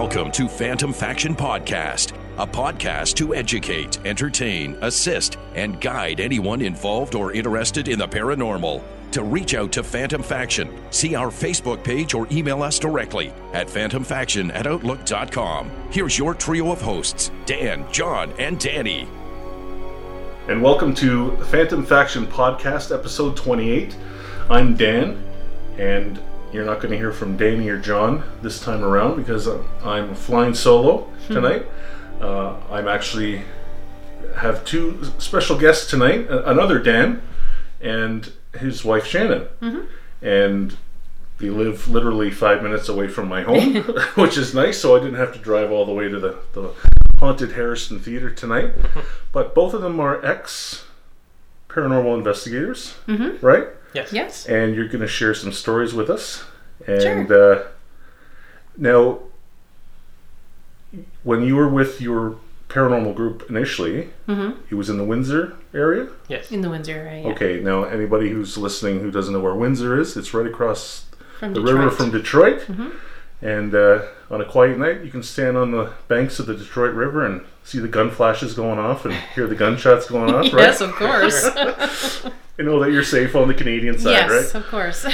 Welcome to Phantom Faction Podcast, a podcast to educate, entertain, assist, and guide anyone involved or interested in the paranormal. To reach out to Phantom Faction, see our Facebook page or email us directly at phantomfaction at outlook.com. Here's your trio of hosts Dan, John, and Danny. And welcome to Phantom Faction Podcast, episode 28. I'm Dan, and you're not going to hear from Danny or John this time around because uh, I'm flying solo hmm. tonight. uh, I'm actually have two special guests tonight. Another Dan and his wife Shannon, mm-hmm. and they live literally five minutes away from my home, which is nice. So I didn't have to drive all the way to the, the haunted Harrison Theater tonight. Mm-hmm. but both of them are ex paranormal investigators, mm-hmm. right? Yes. Yes. and you're going to share some stories with us. And uh, now, when you were with your paranormal group initially, it was in the Windsor area. Yes. In the Windsor area. yeah. Okay, now anybody who's listening who doesn't know where Windsor is, it's right across From the Detroit. river from Detroit. And uh, on a quiet night, you can stand on the banks of the Detroit River and see the gun flashes going off and hear the gunshots going off, right? Yes, of course. You know that you're safe on the Canadian side, yes, right? Yes, of course.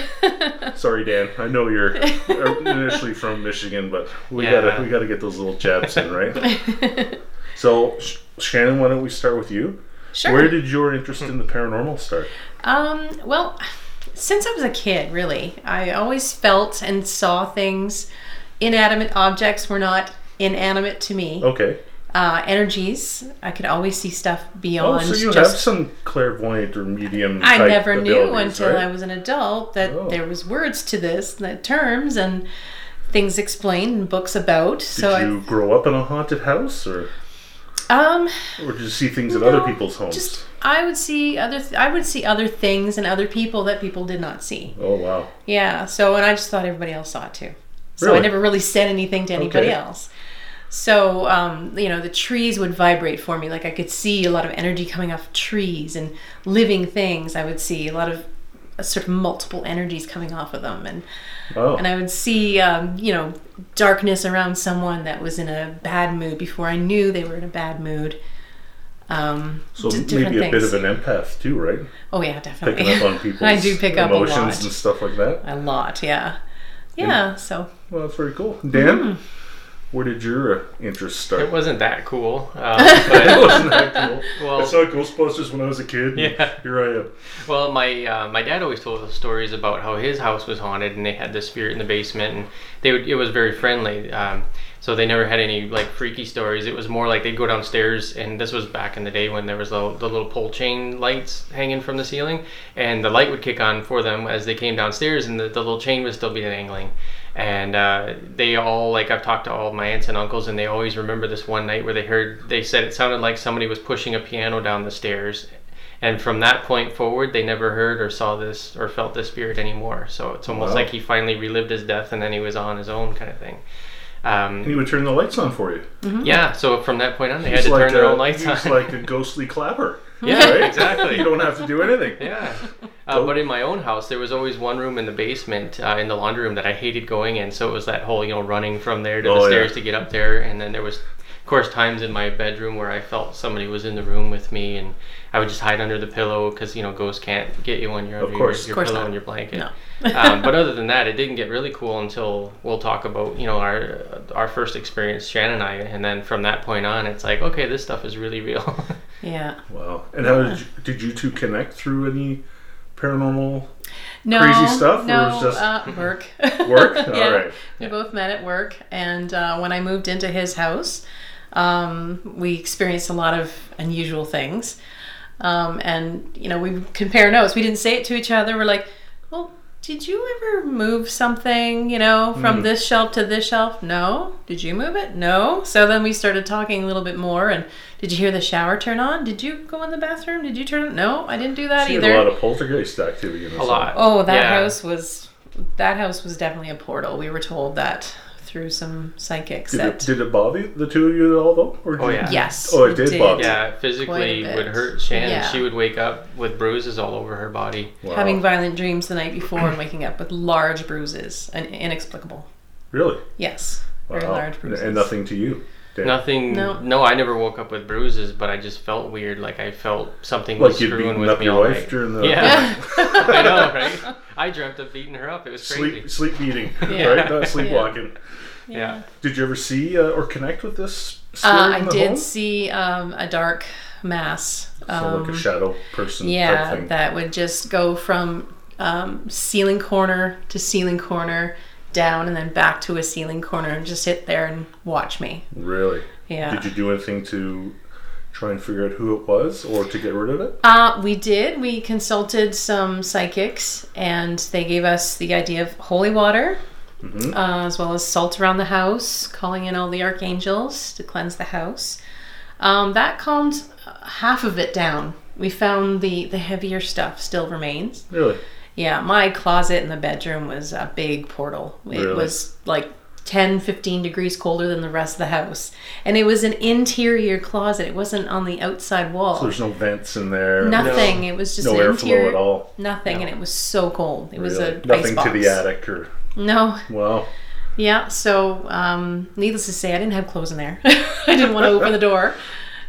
Sorry, Dan. I know you're initially from Michigan, but we Yeah. gotta we gotta get those little jabs in, right? so, Sh- Shannon, why don't we start with you? sure. Where did your interest in the paranormal start? Um, well, since I was a kid, really, I always felt and saw things. Inanimate objects were not inanimate to me. Okay. Uh, energies, I could always see stuff Oh, beyond so you just. have some clairvoyant or medium. I never knew until right? I was an adult that Oh. there was words to this, the terms, and things explained and books about. Did so you grow up in a haunted house, or um, or did you see things at other people's homes? just I would see other th- I would see other things and other people that people did not see. Oh wow. Yeah. So and I just thought everybody else saw it too. So Really? I never really said anything to anybody Okay. else. So um, you know the trees would vibrate for me. Like I could see a lot of energy coming off trees and living things. I would see a lot of uh, sort of multiple energies coming off of them and Oh. and I would see, um, you know, darkness around someone that was in a bad mood before I knew they were in a bad mood. Um, so d- maybe a bit of an empath too, right? Oh yeah, definitely. Picking up on people's I do pick up a emotions lot. and stuff like that. A lot, yeah. Yeah. So Well, that's very cool. Dan, Mm-hmm. where did your uh, interest start? It wasn't that cool. Um, It wasn't that cool. I well, saw Ghostbusters when I was a kid. Yeah. Here I am. well, my uh, my dad always told us stories about how his house was haunted and they had this spirit in the basement and they would it was very friendly. Um, so they never had any like freaky stories. It was more like they'd go downstairs and this was back in the day when there was the, the little pole chain lights hanging from the ceiling and the light would kick on for them as they came downstairs and the, the little chain would still be dangling. and uh, they all like I've talked to all my aunts and uncles, and they always remember this one night where they heard they said it sounded like somebody was pushing a piano down the stairs, and from that point forward, they never heard or saw this or felt this spirit anymore. So it's almost Wow. like he finally relived his death, and then he was on his own kind of thing. And he Um, would turn the lights on for you. yeah, so from that point on, they had to like turn their own lights he's on. like a ghostly clapper. yeah, right? exactly. You don't have to do anything. Yeah. Uh, but in my own house, there was always one room in the basement, uh, in the laundry room, that I hated going in. So it was that whole, you know, running from there to Oh, the yeah. stairs to get up there. And then there was, of course, times in my bedroom where I felt somebody was in the room with me, and I would just hide under the pillow because you know ghosts can't get you when you're Of under course. your, your Of course pillow not. and your blanket. No. um, but other than that, it didn't get really cool until we'll talk about you know our our first experience, Shannon and I, and then from that point on, it's like okay, this stuff is really real. yeah. Wow. And how did you, did you two connect through any paranormal No, Crazy stuff, or No, it was just- uh, work. work? yeah, All right. we both met at work, and uh, when I moved into his house, um, we experienced a lot of unusual things. Um, and you know, we compare notes. We didn't say it to each other. We're like, "Well, did you ever move something? You know, from this shelf to this shelf? No. Did you move it? No." So then we started talking a little bit more. And did you hear the shower turn on? Did you go in the bathroom? Did you turn? It? No, I didn't do that So either. a lot of poltergeist activity in this a lot. Oh, that Yeah. house was that house was definitely a portal. We were told that through some psychics Did that it, did it bother the two of you at all, though? Or Oh, did- yeah. yes, Oh, it did bother you. Yeah, physically would hurt Shannon. Yeah. She would wake up with bruises all over her body. Wow. having violent dreams the night before and waking up with large bruises and inexplicable. Really? Yes, very large And- bruises. And nothing to you. Dan. Nothing. No. No. I never woke up with bruises, but I just felt weird. Like I felt something Like was you'd screwing beaten with up me your all wife night. during the Yeah, I know, right? I dreamt of beating her up. It was crazy. sleep sleep beating, Yeah. right? Not sleepwalking. Yeah. Did you ever see uh, or connect with this Uh, I did home? see um, a dark mass. So Um, like a shadow person yeah, that would just go from um, ceiling corner to ceiling corner, down and then back to a ceiling corner, and just sit there and watch me. Really? Yeah. Did you do anything to try and figure out who it was or to get rid of it? Uh, we did. We consulted some psychics, and they gave us the idea of holy water, Mm-hmm. uh, as well as salt around the house, calling in all the archangels to cleanse the house. Um, that calmed half of it down. We found the the heavier stuff still remains. Really? Yeah, my closet in the bedroom was a big portal. It Really? was like 10, 15 degrees colder than the rest of the house. And it was an interior closet. It wasn't on the outside wall. So there's no vents in there. Nothing. It was just No airflow interior. at all. Nothing, and it was so cold. It was Really? a ice nothing to the attic or No, wow. yeah. So, um, needless to say, I didn't have clothes in there. I didn't want to open the door,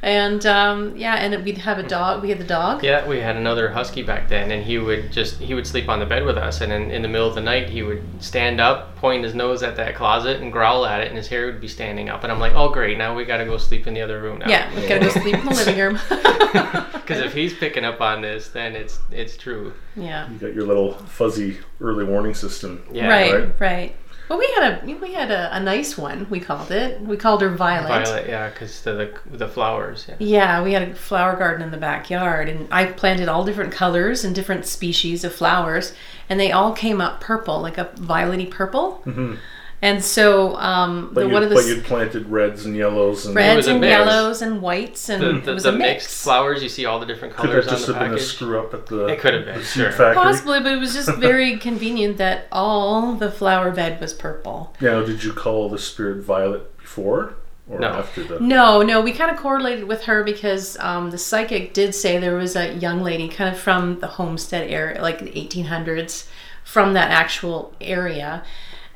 and um, yeah, and we'd have a dog. We had the dog. Yeah, we had another husky back then, and he would just he would sleep on the bed with us, and in, in the middle of the night he would stand up, point his nose at that closet, and growl at it, and his hair would be standing up, and I'm like, oh great, now we got to go sleep in the other room now. Yeah, we gotta go sleep in the living room. Because if he's picking up on this, then it's it's true. yeah. You got your little fuzzy early warning system. Yeah. right, right. right, But we had a we had a, a nice one. We called it. We called her Violet. Violet, yeah, because the, the the flowers. Yeah. Yeah, we had a flower garden in the backyard, and I planted all different colors and different species of flowers, and they all came up purple, like a violety purple. Mhm. And so, um, But, the, you, one of the but you'd planted reds and yellows and reds and mix. yellows and whites, and The, it was the a mixed mix. flowers, you see all the different could colors that on the have been a screw up at the, It could have been, the seed sure. factory? Possibly, but it was just very convenient that all the flower bed was purple. Now, did you call the spirit Violet before or No. after the? No, no, we kind of correlated with her because um, the psychic did say there was a young lady kind of from the homestead area, like the 1800s, from that actual area.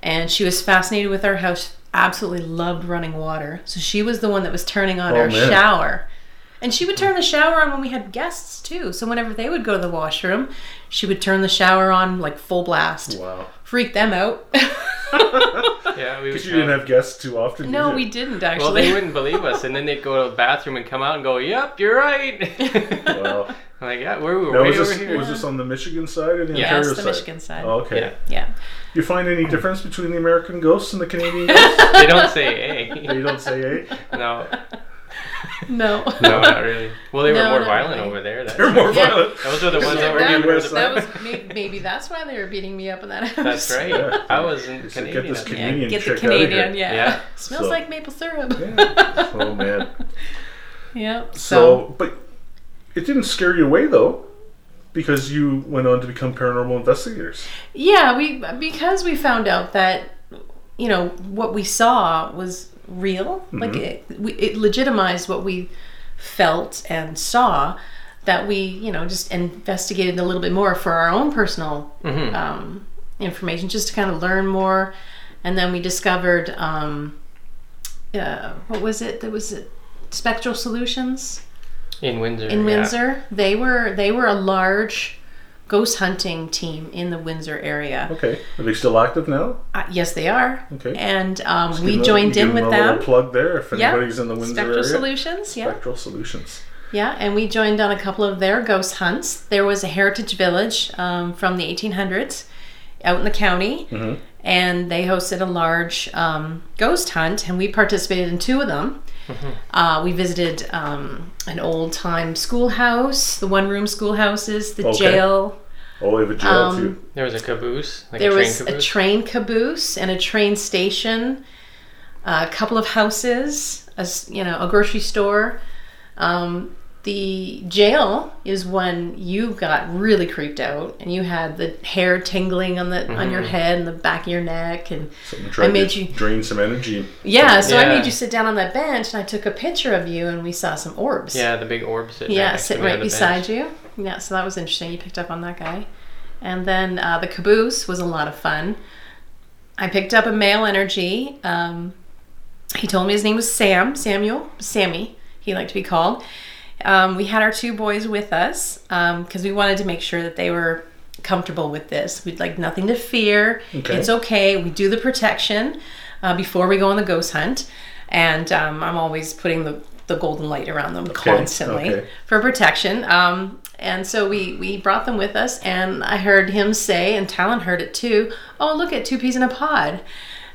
And she was fascinated with our house, absolutely loved running water. So she was the one that was turning on Oh, our man. shower. And she would turn the shower on when we had guests too. So whenever they would go to the washroom, she would turn the shower on like full blast. Wow. Freak them out. Yeah, we Because you didn't have guests too often. no, did we didn't actually. Well, they wouldn't believe us, and then they'd go to the bathroom and come out and go, "Yep, you're right." well, I'm like, yeah, we're, we're Now, was over this here. was this on the Michigan side or the Yeah. Ontario yes, the side? Michigan side. Oh, okay. Yeah. Yeah. You find any difference between the American ghosts and the Canadian ghosts? they don't say A. They don't say, eh? No, No. no, not really. Well, they No, were more violent really. over there. That's, They're more Yeah. violent. those are the ones that that, were getting getting rid rid of of that was maybe, maybe that's why they were beating me up in that house. That's right. Yeah. I was in Just to get this at the Yeah, get the chick outta here. Canadian, yeah. Yeah. Smells So- like maple syrup. Yeah. Oh man. Yep. So, So, but it didn't scare you away though, because you went on to become paranormal investigators. yeah, we because we found out that you know what we saw was real. Like Mm-hmm. it, we, it legitimized what we felt and saw. That we, you know, just investigated a little bit more for our own personal Mhm. um, information, just to kind of learn more. And then we discovered, um, uh, what was it? That was it, Spectral Solutions. in Windsor. in yeah. Windsor. They were they were a large ghost hunting team in the Windsor area. Okay. Are they still active now? Uh, yes, they are. Okay. And um, we them a- joined in them with a little them. plug there if Yeah. anybody's in the Windsor Spectral area. Solutions, yeah, Spectral Solutions. yeah, and we joined on a couple of their ghost hunts. There was a heritage village um, from the 1800s out in the county, Mhm. and they hosted a large um, ghost hunt, and we participated in two of them. Mm-hmm. Uh, we visited um, an old time schoolhouse, the one room schoolhouses, the Okay. jail. Oh, they have a jail Um, too. There was a caboose, like there a train was caboose. a train caboose and a train station, a couple of houses, a s- you know a grocery store. Um, the jail is when you got really creeped out and you had the hair tingling on the on your head and the back of your neck and Something tried made you- drain some energy. yeah. So I made you sit down on that bench and I took a picture of you and we saw some orbs. yeah, the big orbs. sitting Yeah, next to sitting me right beside bench. you. Yeah, so that was interesting. You picked up on that guy. And then uh, the caboose was a lot of fun. I picked up a male energy. Um, he told me his name was Sam, Samuel, Sammy, he liked to be called. Um, we had our two boys with us because we wanted to make sure that they were comfortable with this. We'd like nothing to fear. Okay. It's okay. We do the protection uh, before we go on the ghost hunt. And um, I'm always putting the, the golden light around them constantly okay. for protection. Um, and so we, we brought them with us, and I heard him say, and Talon heard it too, oh, look at two peas in a pod.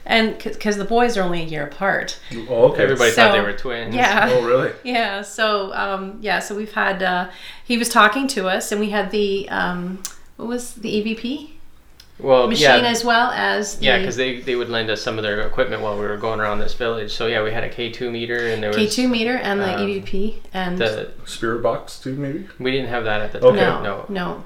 And because the boys are only a year apart. Oh, okay. Everybody So- thought they were twins. Yeah. Oh, really? Yeah, so um, yeah, so we've had uh, he was talking to us, and we had the um, what was the EVP Well, machine yeah. as well as the Yeah, because they, they would lend us some of their equipment while we were going around this village. So yeah, we had a K two meter and there was K two meter and the um, EVP and the Spirit box too, maybe. we didn't have that at the Okay. time. no, No, no,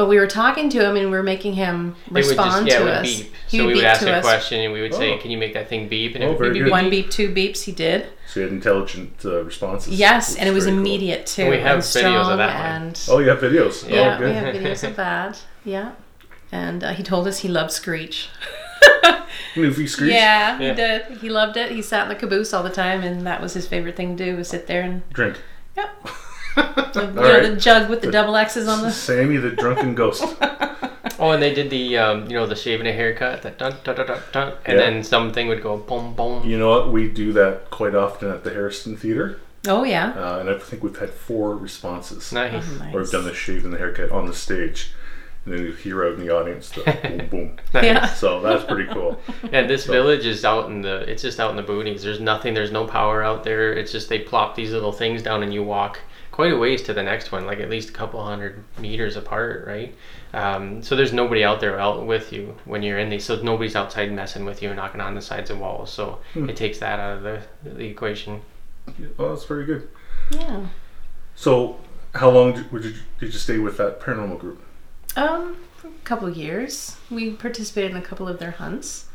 But we were talking to him and we were making him It would respond just yeah, it to would us. beep. He so would we beep would ask to a us. question and we would say, Oh. "Can you make that thing beep?" And Oh, it would very beep, beep, One beep. beep, two beeps. He did. So he had intelligent uh, responses. Yes, which and it was very cool. immediate too. We have and videos of strong that one. Oh, you have videos. yeah, oh, good. we have videos of that. Yeah, and uh, he told us he loved Screech. Newfie Screech. Yeah, Yeah. he did. He loved it. He sat in the caboose all the time, and that was his favorite thing to do was sit there and Drink. yep. The, you know, the jug with the double X's on the. Sammy the drunken ghost. Oh, and they did the um, you know the shaving a haircut, that dun, dun, dun, dun, dun, and Yeah. then something would go boom boom. You know what? We do that quite often at the Harrison Theater, Oh yeah. uh, and I think we've had four responses. Nice. Nice. Where we've done the shave and the haircut on the stage, and then you hear out in the audience the boom boom. Yeah. So that's pretty cool. Yeah, this village is out in the. It's just out in the boonies. There's nothing. There's no power out there. It's just they plop these little things down, and you walk quite a ways to the next one, like at least a couple hundred meters apart, right? Um, so there's nobody out there out with you when you're in these. So nobody's outside messing with you and knocking on the sides of walls. So it takes that out of the the equation. Well, that's very good. Yeah. So, how long did, you, did you stay with that paranormal group? Um, a couple of years, we participated in a couple of their hunts.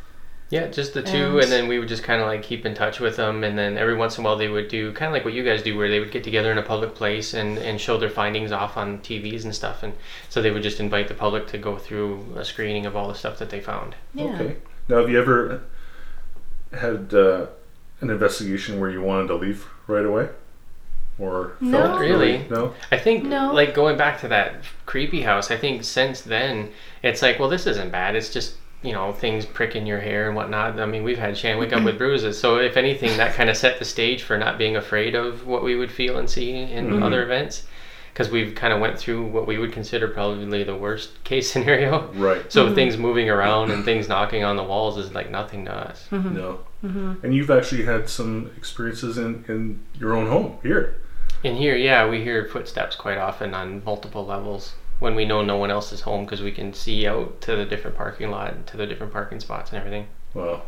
Yeah, just the two, And- and then we would just kind of like keep in touch with them, and then every once in a while they would do kind of like what you guys do, where they would get together in a public place and and show their findings off on TVs and stuff, and so they would just invite the public to go through a screening of all the stuff that they found. Yeah. Okay. Now, have you ever had uh, an investigation where you wanted to leave right away, or No. felt really. No. I think No. like going back to that creepy house, I think since then it's like, well, this isn't bad. It's just you know things pricking your hair and whatnot. I mean, we've had Shan wake up with bruises, so if anything, that kind of set the stage for not being afraid of what we would feel and see in Mhm. other events, because we've kind of went through what we would consider probably the worst case scenario. Right. So mm-hmm. things moving around and things knocking on the walls is like nothing to us. Mm-hmm. No. Mm-hmm. And you've actually had some experiences in, in your own home here. In here, yeah, we hear footsteps quite often on multiple levels when we know no one else is home because we can see out to the different parking lot and to the different parking spots and everything. Wow.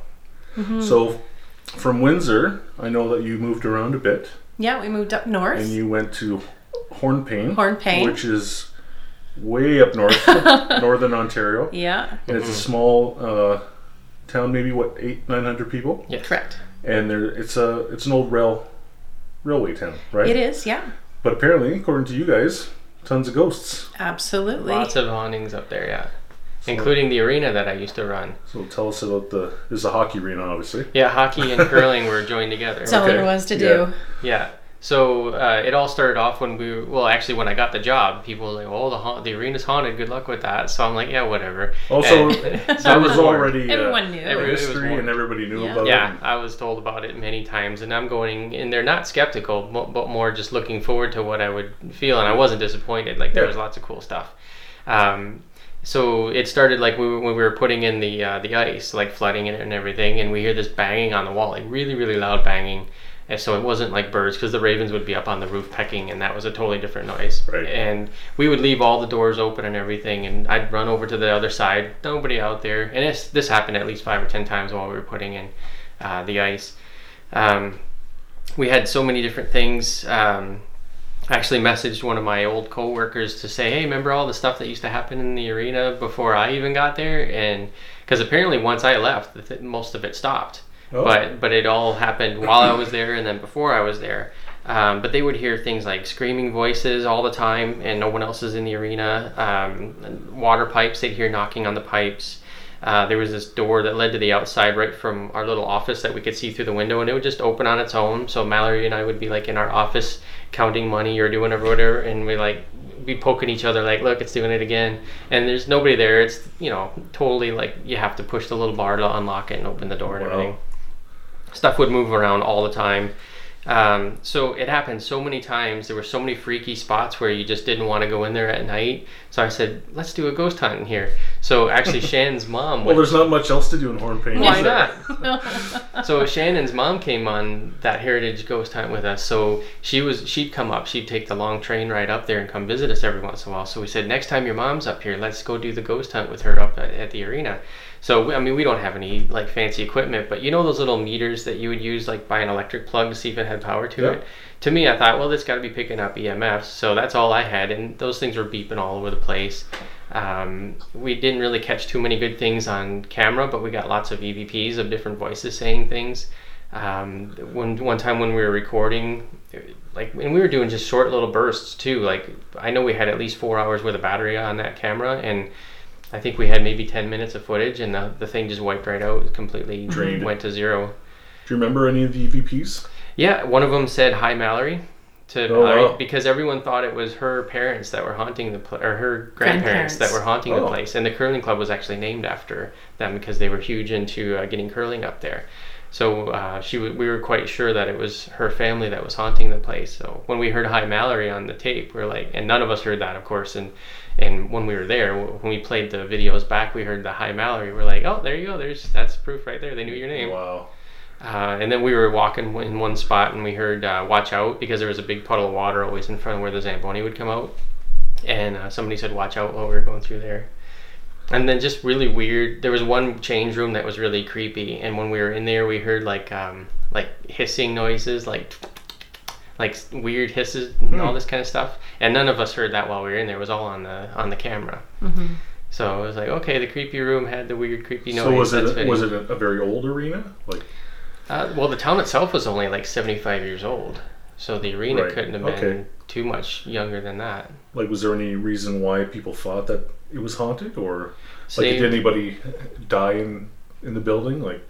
So, from Windsor, I know that you moved around a bit, Yeah, we moved up north. and you went to Hornepayne, Hornepayne. which is way up north, northern Ontario, yeah, and it's a small uh, town, maybe what eight, nine hundred people, Yes. correct. and there it's a it's an old rail railway town, right? It is. Yeah, But apparently, according to you guys, tons of ghosts. absolutely. Lots of hauntings up there, yeah. Including the arena that I used to run. So tell us about the. There's a hockey arena, obviously. Yeah, hockey and curling were joined together. That's all there was to Yeah. do. Yeah. So uh, it all started off when we were, well, actually, when I got the job, people were like, "Oh, the ha- the arena's haunted. Good luck with that." So I'm like, "Yeah, whatever." Also, And- there was warned. already uh, Everyone knew. a Every- it was history, and everybody knew Yeah. about Yeah, it. Yeah, I was told about it many times, and I'm going, and they're not skeptical, mo- but more just looking forward to what I would feel, and I wasn't disappointed. Like there Yeah. was lots of cool stuff. Um, so it started like we, were- when we were putting in the uh, the ice, like flooding it and everything, and we hear this banging on the wall, like really really loud banging. And so it wasn't like birds because the ravens would be up on the roof pecking, and that was a totally different noise. Right. And we would leave all the doors open and everything, and I'd run over to the other side, nobody out there. And this this happened at least five or ten times while we were putting in uh, the ice. Um, we had so many different things. Um, I actually messaged one of my old coworkers to say, "Hey, remember all the stuff that used to happen in the arena before I even got there?" And because apparently once I left, the th- most of it stopped. Oh. But but it all happened while I was there and then before I was there. Um, but they would hear things like screaming voices all the time, and no one else is in the arena. Um, water pipes, they'd hear knocking on the pipes. uh, there was this door that led to the outside right from our little office that we could see through the window and it would just open on its own so mallory and i would be like in our office counting money or doing whatever and we like be poking each other like look it's doing it again and there's nobody there it's you know totally like you have to push the little bar to unlock it and open the door and everything stuff would move around all the time um, so it happened so many times. There were so many freaky spots where you just didn't want to go in there at night. So I said, let's do a ghost hunt in here. So actually, Shannon's mom. Well, there's not much else to do in Hornepayne. why not? so Shannon's mom came on that heritage ghost hunt with us. So she was she'd come up. She'd take the long train ride up there and come visit us every once in a while. So we said, next time your mom's up here, let's go do the ghost hunt with her up at, at the arena. So I mean, we don't have any like fancy equipment, but you know those little meters that you would use like by an electric plug to see if it had power to Yeah. it. To me, I thought, well, it's got to be picking up EMFs. So that's all I had, and those things were beeping all over the place. Um, we didn't really catch too many good things on camera, but we got lots of EVPs of different voices saying things. Um, one one time when we were recording, like, and we were doing just short little bursts too. Like, I know we had at least four hours worth of battery on that camera, and I think we had maybe ten minutes of footage, and the, the thing just wiped right out, completely Drained. went to zero. Do you remember any of the EVPs? Yeah, one of them said hi Mallory to Oh, Mallory wow. because everyone thought it was her parents that were haunting the pla- or her grandparents, Grandparents. that were haunting the Oh. place, and the curling club was actually named after them because they were huge into uh, getting curling up there. So uh, she w- we were quite sure that it was her family that was haunting the place. So when we heard hi Mallory on the tape, we are like, and none of us heard that, of course, and. And when we were there, when we played the videos back, we heard the hi Mallory. We're like, oh, there you go. There's that's proof right there. They knew your name. Wow. Uh, and then we were walking in one spot and we heard uh, watch out because there was a big puddle of water always in front of where the Zamboni would come out. And uh, somebody said watch out while we were going through there. And then just really weird. There was one change room that was really creepy. And when we were in there, we heard like um, like hissing noises, like like weird hisses and all this kind of stuff. And none of us heard that while we were in there. It was all on the on the camera. So it was like okay, the creepy room had the weird creepy noise. so was it fitting. was it a, a very old arena? Like Uh, well, the town itself was only like 75 years old, so the arena Right, couldn't have been okay. too much younger than that. like was there any reason why people thought that it was haunted or like did anybody die in in the building? Like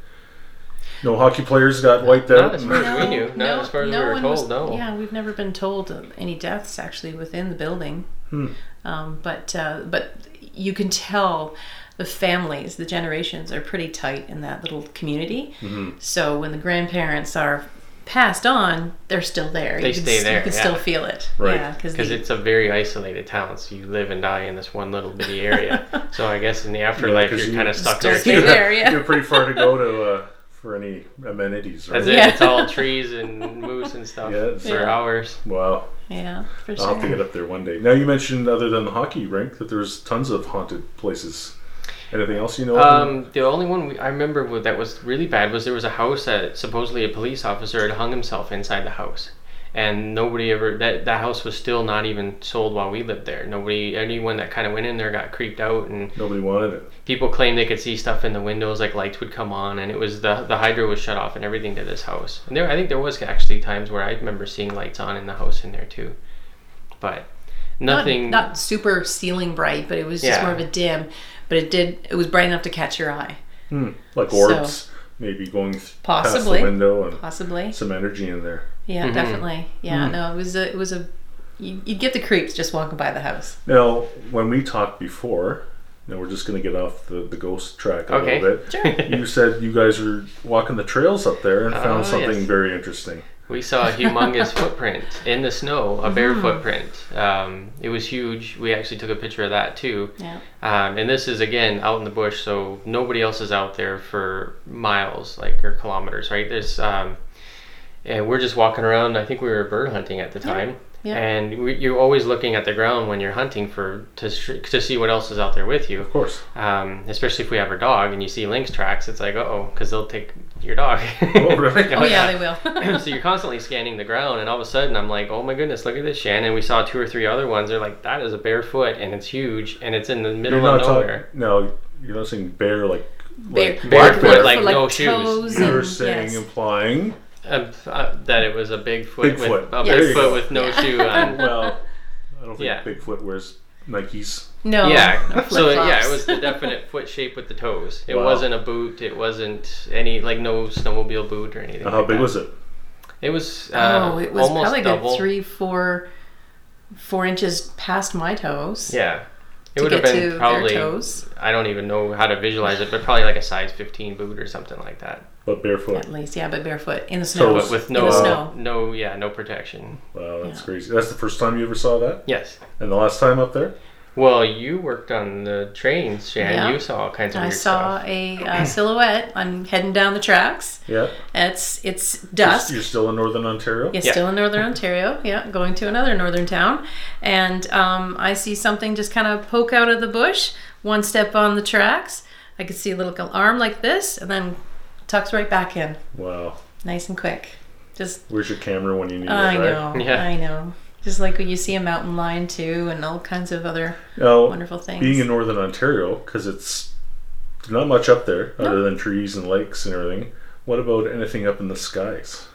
no hockey players got wiped Not out. as and- far as we knew. Not as far as we were one told, no. Yeah, we've never been told any deaths actually within the building. Hmm. Um, but uh, but you can tell the families, the generations are pretty tight in that little community. Mm-hmm. So when the grandparents are passed on, they're still there. They you can, stay s- there, You can yeah. still feel it. Right. Yeah, because Because it's a very isolated town, so you live and die in this one little bitty area. so I guess in the afterlife, 'cause you're you kind of stuck there stay there. yeah. You're pretty far to go to uh, for any amenities. Right? That's it. Yeah. It's all trees and moose and stuff Yeah, for Yeah. hours. Wow, yeah, for I'll have to get up there one day. Now you mentioned other than the hockey rink that there's tons of haunted places. Anything else you know? of? Um, the only one we, I remember that was really bad was there was a house that supposedly a police officer had hung himself inside the house, and nobody ever that that house was still not even sold while we lived there. Nobody, anyone that kind of went in there got creeped out, and Nobody wanted it. people claimed they could see stuff in the windows, like lights would come on, and it was the the hydro was shut off and everything to this house. And there, I think there was actually times where I remember seeing lights on in the house in there too, but nothing. Not, not super ceiling bright, but it was just Yeah. more of a dim. But it did. It was bright enough to catch your eye, Hmm. Like So- orbs, maybe going th- past Possibly. the window and possibly. some energy in there. Yeah, Mhm. definitely. Yeah, Hmm. no, it was a, it was a, you, you'd get the creeps just walking by the house. Now, when we talked before, now we're just going to get off the, the ghost track a Okay. little bit. Sure. You said you guys were walking the trails up there and found Oh, something yes. very interesting. We saw a humongous footprint in the snow, a bear footprint. Um, it was huge. We actually took a picture of that too. Yeah. Um, and this is again out in the bush, so nobody else is out there for miles, like or kilometers, right? There's, um, and we're just walking around. I think we were bird hunting at the time, Yeah. and we, you're always looking at the ground when you're hunting for to sh- to see what else is out there with you. Of course. Um, especially if we have our dog and you see lynx tracks, it's like, oh, because they'll take your dog. Oh, really? Oh yeah, they will. so you're constantly scanning the ground, and all of a sudden I'm like, oh my goodness, look at this, Shannon. We saw two or three other ones. They're like, that is a bare foot, and it's huge, and it's in the middle You're of nowhere. talking. No, you're not saying bear like. Bare, like Barefoot, black bear. like no shoes. toes You're and- saying yes. implying. Uh, uh, that it was a Bigfoot, Bigfoot. with a Yes. Bigfoot with no Yeah. shoe on. Well, I don't think Yeah. Bigfoot wears Nikes. No. yeah. no so yeah, it was the definite foot shape with the toes. It Wow. wasn't a boot. It wasn't any like no snowmobile boot or anything. Now, how like big that. was it? It was. Uh, oh, it was almost probably double. good three, four, four inches past my toes. Yeah. It would have been to probably. toes, I don't even know how to visualize it, but probably like a size 15 boot or something like that. But barefoot. at least. Yeah, but barefoot in the snow. Toes. But with in no, the snow. no, yeah, no protection. Wow, that's Yeah. crazy. That's the first time you ever saw that? Yes. And the last time up there? Well, you worked on the trains, Shan. Yeah. You saw all kinds of I weird saw stuff. a uh, silhouette. I'm heading down the tracks. Yeah. It's it's You're- dusk. You're still in Northern Ontario? It's Yeah. still in northern Ontario. Yeah, going to another northern town, and um, I see something just kind of poke out of the bush. One step on the tracks. I could see a little arm like this, and then tucks right back in, Wow. nice and quick. Just Where's your camera when you need I it, right? know, Yeah. I know. Just like when you see a mountain lion too, and all kinds of other Now, wonderful things. being in Northern Ontario, because it's not much up there other than trees and lakes and everything, what about anything up in the skies?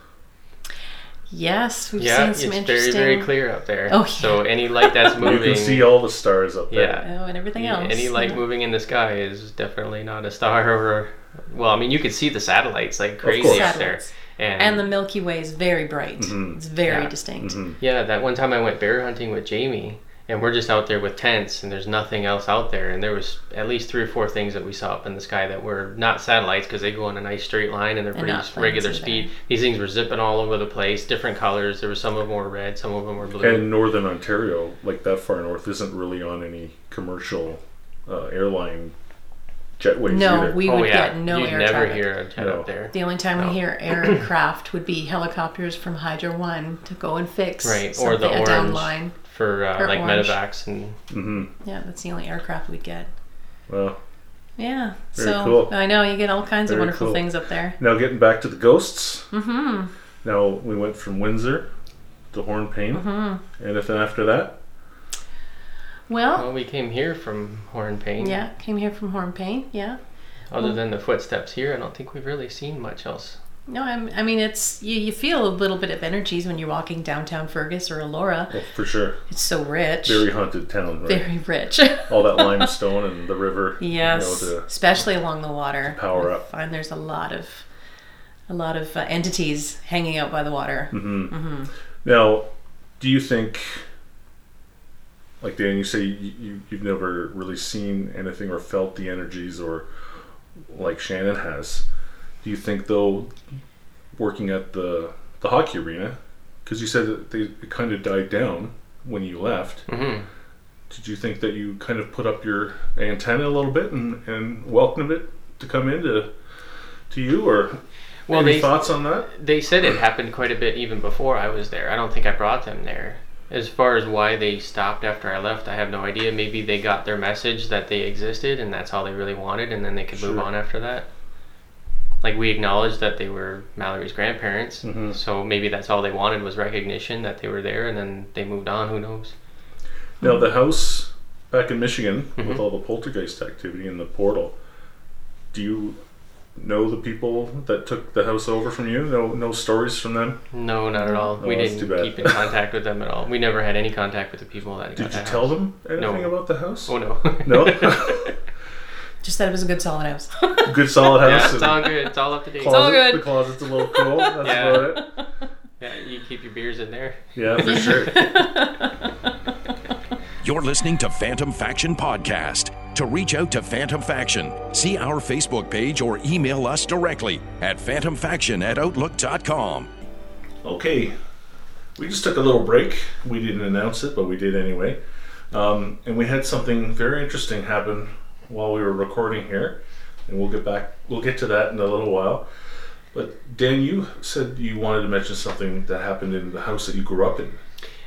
yes, we've Yeah, seen it's some very, interesting. very clear up there. Oh, yeah. So any light that's moving, You can see all the stars up there. yeah, Oh, and everything Yeah, else. any light yeah. moving in the sky is definitely not a star or. Well, I mean, you could see the satellites like crazy up there, and, And the Milky Way is very bright. Mhm. It's very Yeah. distinct. Mhm. yeah, that one time I went bear hunting with Jamie, and we're just out there with tents, and there's nothing else out there, and there was at least three or four things that we saw up in the sky that were not satellites because they go in a nice straight line and they're And pretty regular planes either. speed. These things were zipping all over the place, different colors. There were some of them were red, some of them were blue. And Northern Ontario, like that far north, isn't really on any commercial uh, airline jetways No, either. we oh would yeah, get no aircraft. you'd air never traffic. hear a jet No. up there. The only time No. we hear aircraft would be helicopters from Hydro One to go and fix Right, or something the a down Ornge. line. for uh, Or like Ornge. medevacs and hmm Yeah, that's the only aircraft we'd get. Well, Yeah, Very so cool. I know you get all kinds Very of wonderful cool. things up there. now getting back to the ghosts. Mm-hmm. Now we went from Windsor to Hornepayne. Mm-hmm. Anything after that? Well, well, we came here from Hornepayne. yeah, came here from Hornepayne. Yeah. Other than the footsteps here, I don't think we've really seen much else. No, I'm, I mean it's you, you feel a little bit of energies when you're walking downtown Fergus or Elora. Well, for sure. It's so rich. Very haunted town, right? Very rich. All that limestone and the river. yes, You know, to especially along the water. power I up. find there's a lot of a lot of uh, entities hanging out by the water. hmm Now, do you think, like Dan, you say you, you, you've never really seen anything or felt the energies, or like Shannon has. Do you think though, working at the the hockey arena, because you said that they it kind of died down when you left. hmm Did you think that you kind of put up your antenna a little bit and, and welcomed it to come into to you, or Well, any they thoughts on that? they said it happened quite a bit even before I was there. I don't think I brought them there. As far as why they stopped after I left, I have no idea. Maybe they got their message that they existed and that's all they really wanted, and then they could move on after that. Like we acknowledged that they were Mallory's grandparents, Mhm. so maybe that's all they wanted was recognition that they were there, and then they moved on. Who knows? Now the house back in Michigan with Mhm. all the poltergeist activity and the portal. Do you know the people that took the house over from you? No, no stories from them. No, not at all. Oh, we didn't keep in contact with them at all. We never had any contact with the people that. got Did you that tell house. them anything No. about the house? Oh no. No? Just that it was a good solid house. Good solid yeah, house. it's all good. It's all up to date. closet, all good. The closet's a little cool. That's Yeah. about it. Yeah, you keep your beers in there. Yeah, for sure. You're listening to Phantom Faction Podcast. To reach out to Phantom Faction, see our Facebook page or email us directly at phantomfaction at outlook.com. Okay, we just took a little break. We didn't announce it, but we did anyway. Um, and we had something very interesting happen while we were recording here, and we'll get back. We'll get to that in a little while. But Dan, you said you wanted to mention something that happened in the house that you grew up in.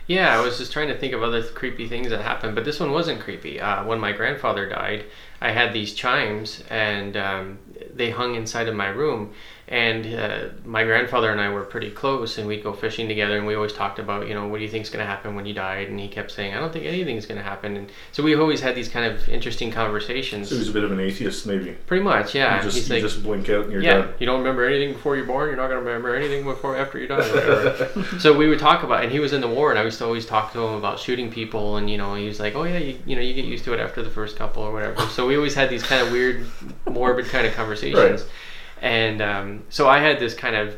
Yeah, I was just trying to think of other creepy things that happened, but this one wasn't creepy. Uh, when my grandfather died, I had these chimes, and um, they hung inside of my room. And uh, my grandfather and I were pretty close, and we'd go fishing together, and we always talked about, you know, what do you think's going to happen when you died? And he kept saying, I don't think anything's going to happen. And so we always had these kind of interesting conversations. So was a bit of an atheist, maybe. Pretty much, yeah. You just, He's you like, just blink out and you're yeah, done. you don't remember anything before you're born. You're not gonna remember anything before after you die. So we would talk about, and he was in the war, and I used to always talk to him about shooting people, and you know, he was like, oh yeah, you, you know, you get used to it after the first couple or whatever. So we always had these kind of weird, morbid kind of conversations, Right. And um, so I had this kind of.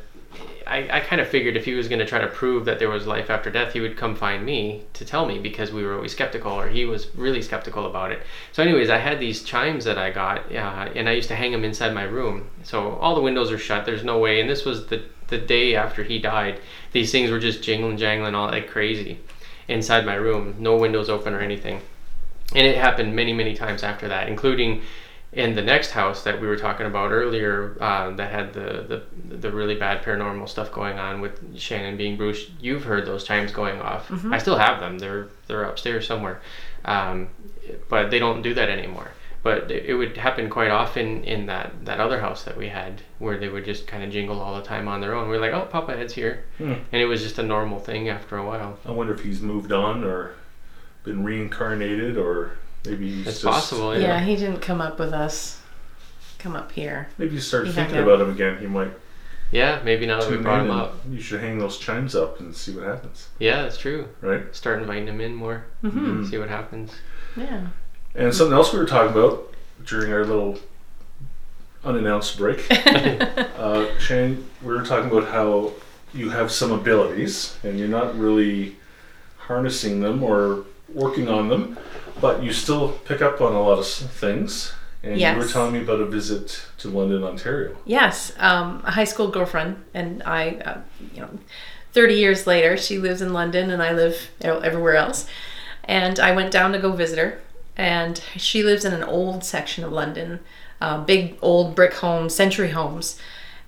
I, I kind of figured if he was going to try to prove that there was life after death, he would come find me to tell me because we were always skeptical, or he was really skeptical about it. So, anyways, I had these chimes that I got, uh, and I used to hang them inside my room. So all the windows are shut. There's no way. And this was the the day after he died. These things were just jingling, jangling, all like crazy inside my room. No windows open or anything. And it happened many, many times after that, including in the next house that we were talking about earlier, uh, that had the, the the really bad paranormal stuff going on with Shannon being Bruce. You've heard those chimes going off. I still have them. They're they're upstairs somewhere, um, but they don't do that anymore. But it it would happen quite often in that, that other house that we had, where they would just kind of jingle all the time on their own. We're like, oh, Papa Ed's here, Hmm. and it was just a normal thing after a while. I wonder if he's moved on or been reincarnated or maybe he's It's just, possible. Yeah, Yeah. he didn't come up with us. Come up here. Maybe you start He thinking about him again. He might Yeah. Maybe now that we brought him up. You should hang those chimes up and see what happens, Yeah, that's true. right? Start inviting him in more. Mm-hmm. See what happens. Yeah. And something else we were talking about during our little unannounced break. uh, Shane, we were talking about how you have some abilities and you're not really harnessing them or working on them, but you still pick up on a lot of things. And you were telling me about a visit to London, Ontario. Yes, um, a high school girlfriend, and I, uh, you know, 30 years later, she lives in London and I live everywhere else. And I went down to go visit her, and she lives in an old section of London, uh, big old brick homes, century homes.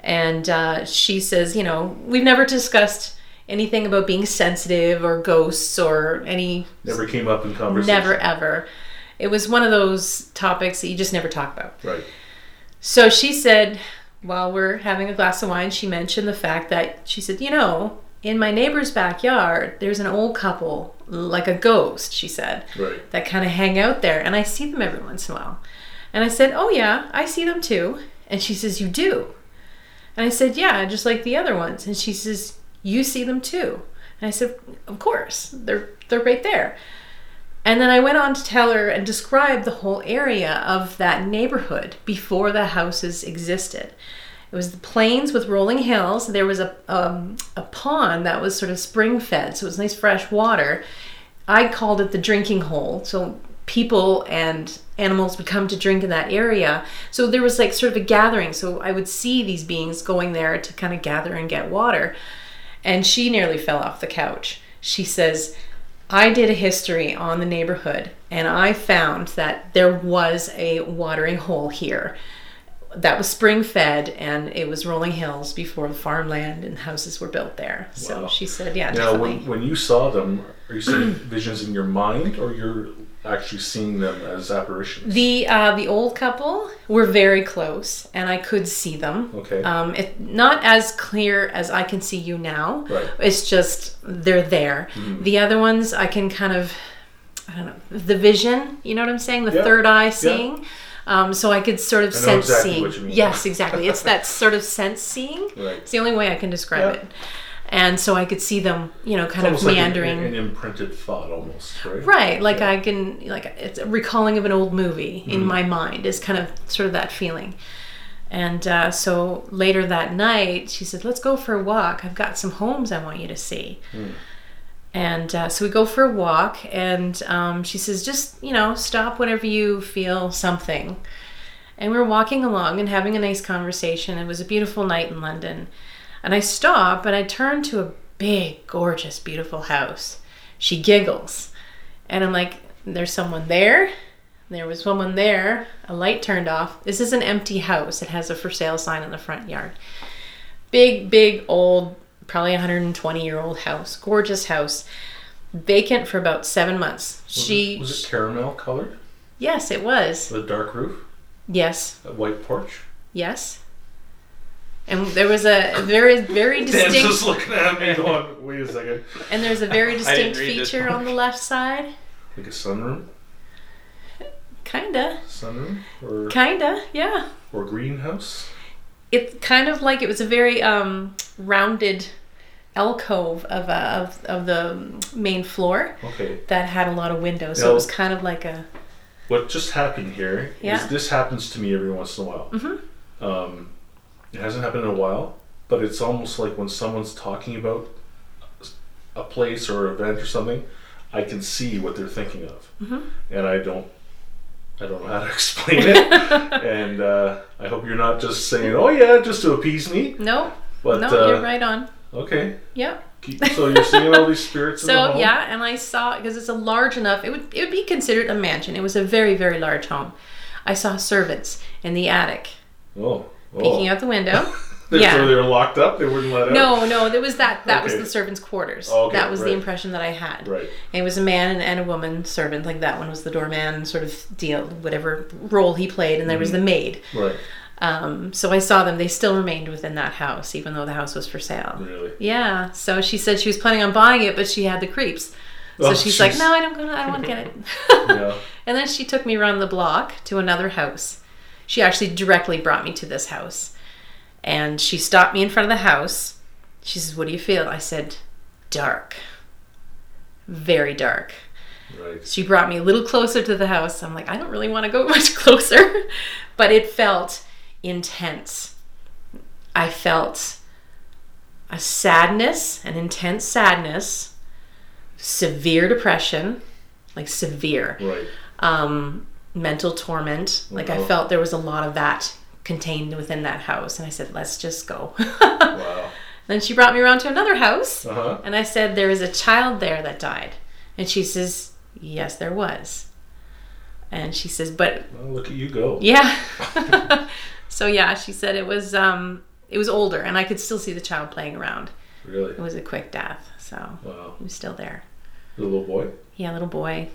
And uh, she says, you know, we've never discussed anything about being sensitive or ghosts or any Never came up in conversation. never ever. It was one of those topics that you just never talk about. Right. So she said, while we're having a glass of wine, she mentioned the fact that she said, you know, in my neighbor's backyard, there's an old couple, like a ghost, she said, Right. that kind of hang out there, and I see them every once in a while. And I said, oh yeah, I see them too. And she says, you do? And I said, yeah, just like the other ones. And she says, you see them too? And I said, of course, they're they're right there. And then I went on to tell her and describe the whole area of that neighborhood before the houses existed. It was the plains with rolling hills. There was a um, a pond that was sort of spring fed, so it was nice fresh water. I called it the drinking hole. So people and animals would come to drink in that area. So there was like sort of a gathering. So I would see these beings going there to kind of gather and get water. And she nearly fell off the couch. She says, I did a history on the neighborhood and I found that there was a watering hole here that was spring fed and it was rolling hills before the farmland and houses were built there. So Wow. she said, yeah, Now, definitely. when, when you saw them, are you seeing visions in your mind or you're actually seeing them as apparitions? The uh, the old couple were very close, and I could see them. Okay. Um, it not as clear as I can see you now. Right. It's just they're there. The other ones I can kind of, I don't know, the vision. You know what I'm saying? The Yeah. third eye seeing. Um, so I could sort of I sense exactly seeing. what you mean. Yes, exactly. It's that sort of sense seeing. Right. It's the only way I can describe Yeah. it. And so I could see them, you know, kind of Almost like an- meandering. an, imprinted thought, almost, right? Right, like Yeah. I can, like it's a recalling of an old movie in my mind is kind of sort of that feeling. And uh, so later that night, she said, "Let's go for a walk. I've got some homes I want you to see." Hmm. And uh, so we go for a walk, and um, she says, "Just you know, stop whenever you feel something." And we're walking along and having a nice conversation. It was a beautiful night in London. And I stop and I turn to a big, gorgeous, beautiful house. She giggles. And I'm like, there's someone there. There was someone there. A light turned off. This is an empty house. It has a for sale sign in the front yard. Big, big, old, probably 120 year old house. Gorgeous house. Vacant for about seven months. Was She, it, was it caramel colored? yes, it was. With a dark roof? Yes, A white porch? yes. And there was a very, very distinct. Dan's distinct, just looking at me going, wait a second. and there's a very distinct feature on the left side. Like a sunroom? Kinda, Sunroom? Or, kinda, yeah. or greenhouse? It's kind of like it was a very um, rounded alcove of, uh, of of the main floor Okay. that had a lot of windows. So Yeah. it was kind of like a What just happened here? Yeah. this happens to me every once in a while. Mhm. Um, it hasn't happened in a while, but it's almost like when someone's talking about a place or event or something, I can see what they're thinking of, Mhm. and I don't. I don't know how to explain it, and uh, I hope you're not just saying, "Oh yeah," just to appease me. no, But no, uh, you're right on. okay, Yep. Keep- so you're seeing all these spirits the So home. yeah, and I saw because it's a large enough. It would it would be considered a mansion. It was a very very large home. I saw servants in the attic Oh, oh. peeking out the window. They- yeah. So they were locked up. They wouldn't let out. No, no, there was that. That was the servants' quarters. Okay, that was right. the impression that I had. Right. And it was a man and, and a woman servant. Like that one was the doorman, sort of deal, whatever role he played, and there was the maid. Right. Um, so I saw them. They still remained within that house, even though the house was for sale. Really. Yeah. So she said she was planning on buying it, but she had the creeps. So Oh, she's like, "No, I don't. Gonna, I don't want to get it." Yeah. And then she took me around the block to another house. She actually directly brought me to this house. And she stopped me in front of the house. She says, What do you feel? I said, Dark. Very dark. Right. She brought me a little closer to the house. I'm like, I don't really want to go much closer. but it felt intense. I felt a sadness, an intense sadness, severe depression, like severe Right. um, mental torment. Like I felt there was a lot of that contained within that house, and I said, "Let's just go." Wow. then she brought me around to another house, Uh huh. and I said, "There is a child there that died," and she says, "Yes, there was." And she says, "But Well, look at you go. yeah." so yeah, she said it was um, it was older, and I could still see the child playing around. Really. It was a quick death, so Wow. he was still there. The little boy. Yeah, little boy.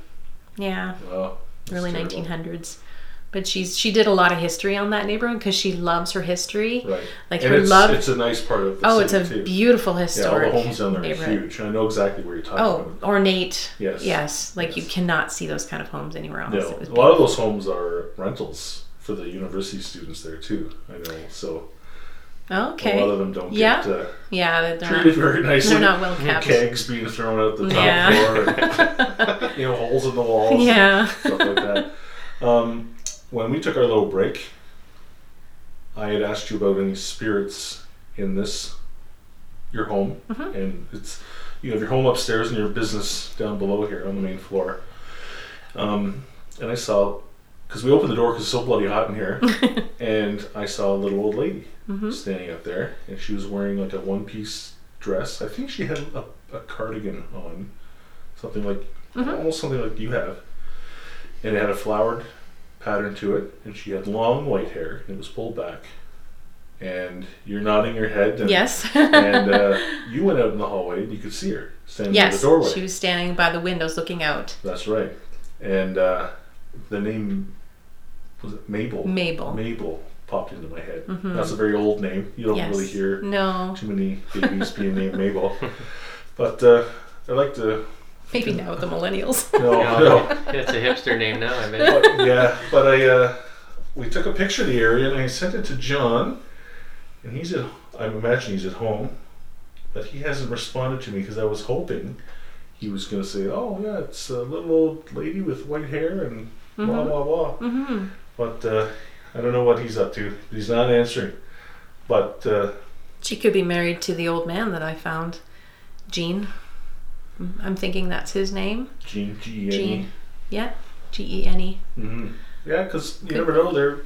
Yeah. Wow. Early terrible. 1900s. But she's she did a lot of history on that neighborhood because she loves her history. Right. Like and her it's, love. It's a nice part of the oh, it's a too. beautiful Yeah, all the homes down there are huge. I know exactly where you're talking about. Oh, about. ornate. Yes. Yes. Like you cannot see those kind of homes anywhere else. No, a lot of those homes are rentals for the university students there too. I know. So Okay. a lot of them don't Yeah. get uh, yeah, they're not, treated very nicely. they're not well kept. Kegs being thrown out the top Yeah. floor. And, you know, holes in the walls. yeah. stuff like that. Um, when we took our little break, I had asked you about any spirits in this your home, Mhm. and it's you have your home upstairs and your business down below here on the main floor. Um, and I saw because we opened the door because it's so bloody hot in here, and I saw a little old lady Mhm. standing up there, and she was wearing like a one-piece dress. I think she had a, a cardigan on, something like Mhm. almost something like you have, and it had a flowered pattern to it, and she had long white hair. And it was pulled back, and you're nodding your head. And, Yes. and uh, you went out in the hallway, and you could see her standing in the doorway. She was standing by the windows looking out. That's right. And uh, the name was it Mabel? Mabel. Mabel popped into my head. Mhm. That's a very old name. You don't yes. really hear No. too many babies being named Mabel. But uh, I like to. Maybe now with the millennials. No, Yeah, no. It's a hipster name now, I bet. But, yeah, but I uh, we took a picture of the area and I sent it to John, and he's at. I imagine he's at home, but he hasn't responded to me because I was hoping he was going to say, "Oh yeah, it's a little old lady with white hair and blah Mhm. blah blah." hmm But uh, I don't know what he's up to. He's not answering. But uh, She could be married to the old man that I found, Gene. I'm thinking that's his name. Gene G E N E. Gene. Yeah, G E N E. Mm-hmm. Yeah, because you Could never know. There,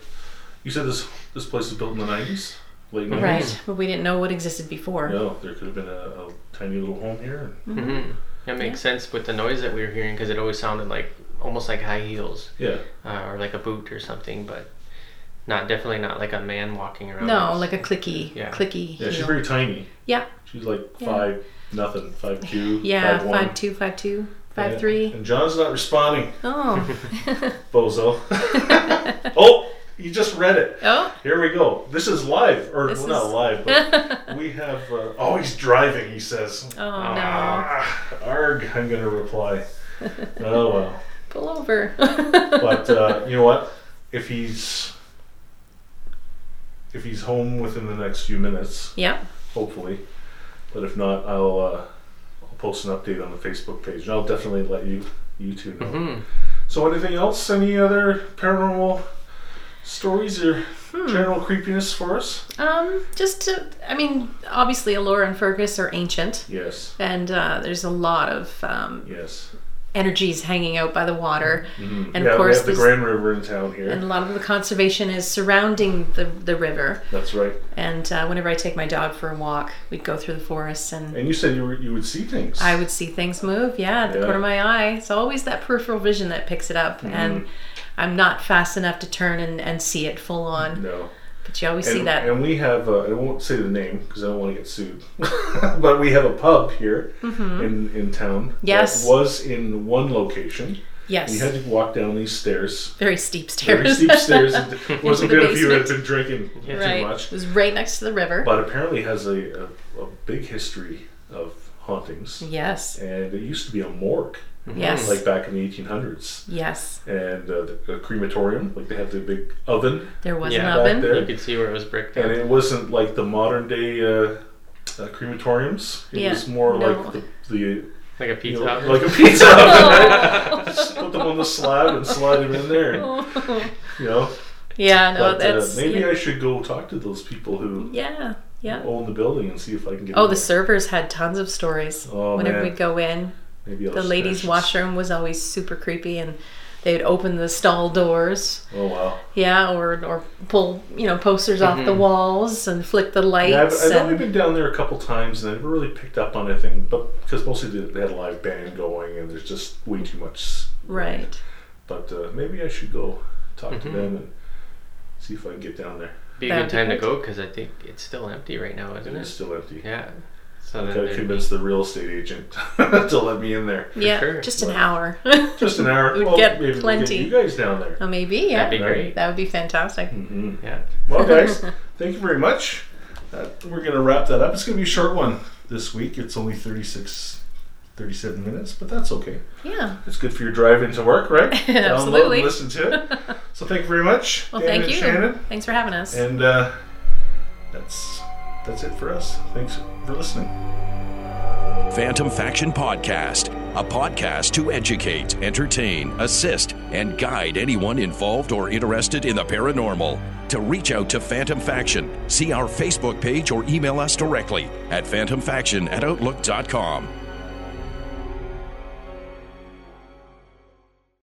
you said this this place was built in the nineties, late nineties. Right, but we didn't know what existed before. No, there could have been a, a tiny little home here. hmm That makes sense with the noise that we were hearing because it always sounded like almost like high heels Yeah, uh, or like a boot or something, but not definitely not like a man walking around. No, like a clicky, Yeah. clicky yeah. She's heel. very tiny. Yeah. She's like Yeah. five nothing, five two, yeah, five one. five two, five two, five Yeah. three. And John's not responding. Oh, Bozo. oh, You just read it. Oh, Here we go. This is live, or This well, not live, but we have. Uh, oh, he's driving. He says. oh no. Ah, arg! I'm gonna reply. Oh well. Pull over. But uh, you know what? If he's if he's home within the next few minutes, yeah. hopefully. But if not, I'll uh, I'll post an update on the Facebook page, and I'll definitely let you you two know. Mhm. So, anything else? Any other paranormal stories or general creepiness for us? Um, just to, I mean, obviously, Elora and Fergus are ancient, Yes. and uh, there's a lot of um, Yes. Energies hanging out by the water, Mhm. and yeah, of course, we have the Grand River in town here. and a lot of the conservation is surrounding the the river. That's right. And uh, whenever I take my dog for a walk, we'd go through the forests and. And you said you were, you would see things. I would see things move, yeah, at the Yeah. corner of my eye. It's always that peripheral vision that picks it up, Mm-hmm. and I'm not fast enough to turn and, and see it full on. no. But you always And, see that. and we have, uh, I won't say the name because I don't want to get sued, but we have a pub here in, in town. Mm-hmm. Yes. Was in one location. yes, We had to walk down these stairs. very steep stairs. Very steep stairs. It wasn't good if you had been drinking right, too much. it was right next to the river. But apparently has a, a, a big history of hauntings. yes, And it used to be a morgue, yes, like back in the 1800s. yes. And uh, the, a crematorium, like they had the big oven. There was Yeah. an oven. there. You could see where it was bricked And up. it wasn't like the modern day uh, uh, crematoriums. It Yeah, was more no. like the, the Like a you pizza know, oven. like a pizza oven. right? Just put them on the slab and slide them in there. And, you know, yeah, no, but uh, that's maybe yeah, I should go talk to those people who yeah, yeah. own the building and see if I can get. Oh, the there. servers had tons of stories. Oh, Whenever man. we go in, Maybe I'll the ladies' washroom was always super creepy, and they'd open the stall doors. Oh wow! Yeah, or or pull you know posters off the walls and flick the lights. Yeah, I've, I've only been down there a couple times and I never really picked up on anything, but because mostly they they had a live band going and there's just way too much. right. But uh, maybe I should go talk to them and see if I can get down there. Be a That'd good time to go because I think it's still empty right now, isn't it? It's it? still empty. Yeah. So I then gotta there'd convince the real estate agent to let me in there. Yeah, sure. just an But- hour. Just an hour. We'd well, get maybe plenty. We'll get you guys down there. oh, maybe. Yeah, That'd be Right. great. that would be fantastic. hmm Yeah. Well, guys, thank you very much. Uh, we're going to wrap that up. It's going to be a short one this week. It's only 36, 37 minutes, but that's okay. Yeah. It's good for your drive into work, right? Download and Absolutely. listen to it. So thank you very much. Well, Dan thank and you. Shannon. Thanks for having us. And uh, that's that's it for us. Thanks for listening. Phantom Faction Podcast, a podcast to educate, entertain, assist, and guide anyone involved or interested in the paranormal. To reach out to Phantom Faction, see our Facebook page or email us directly at phantomfaction at outlook.com.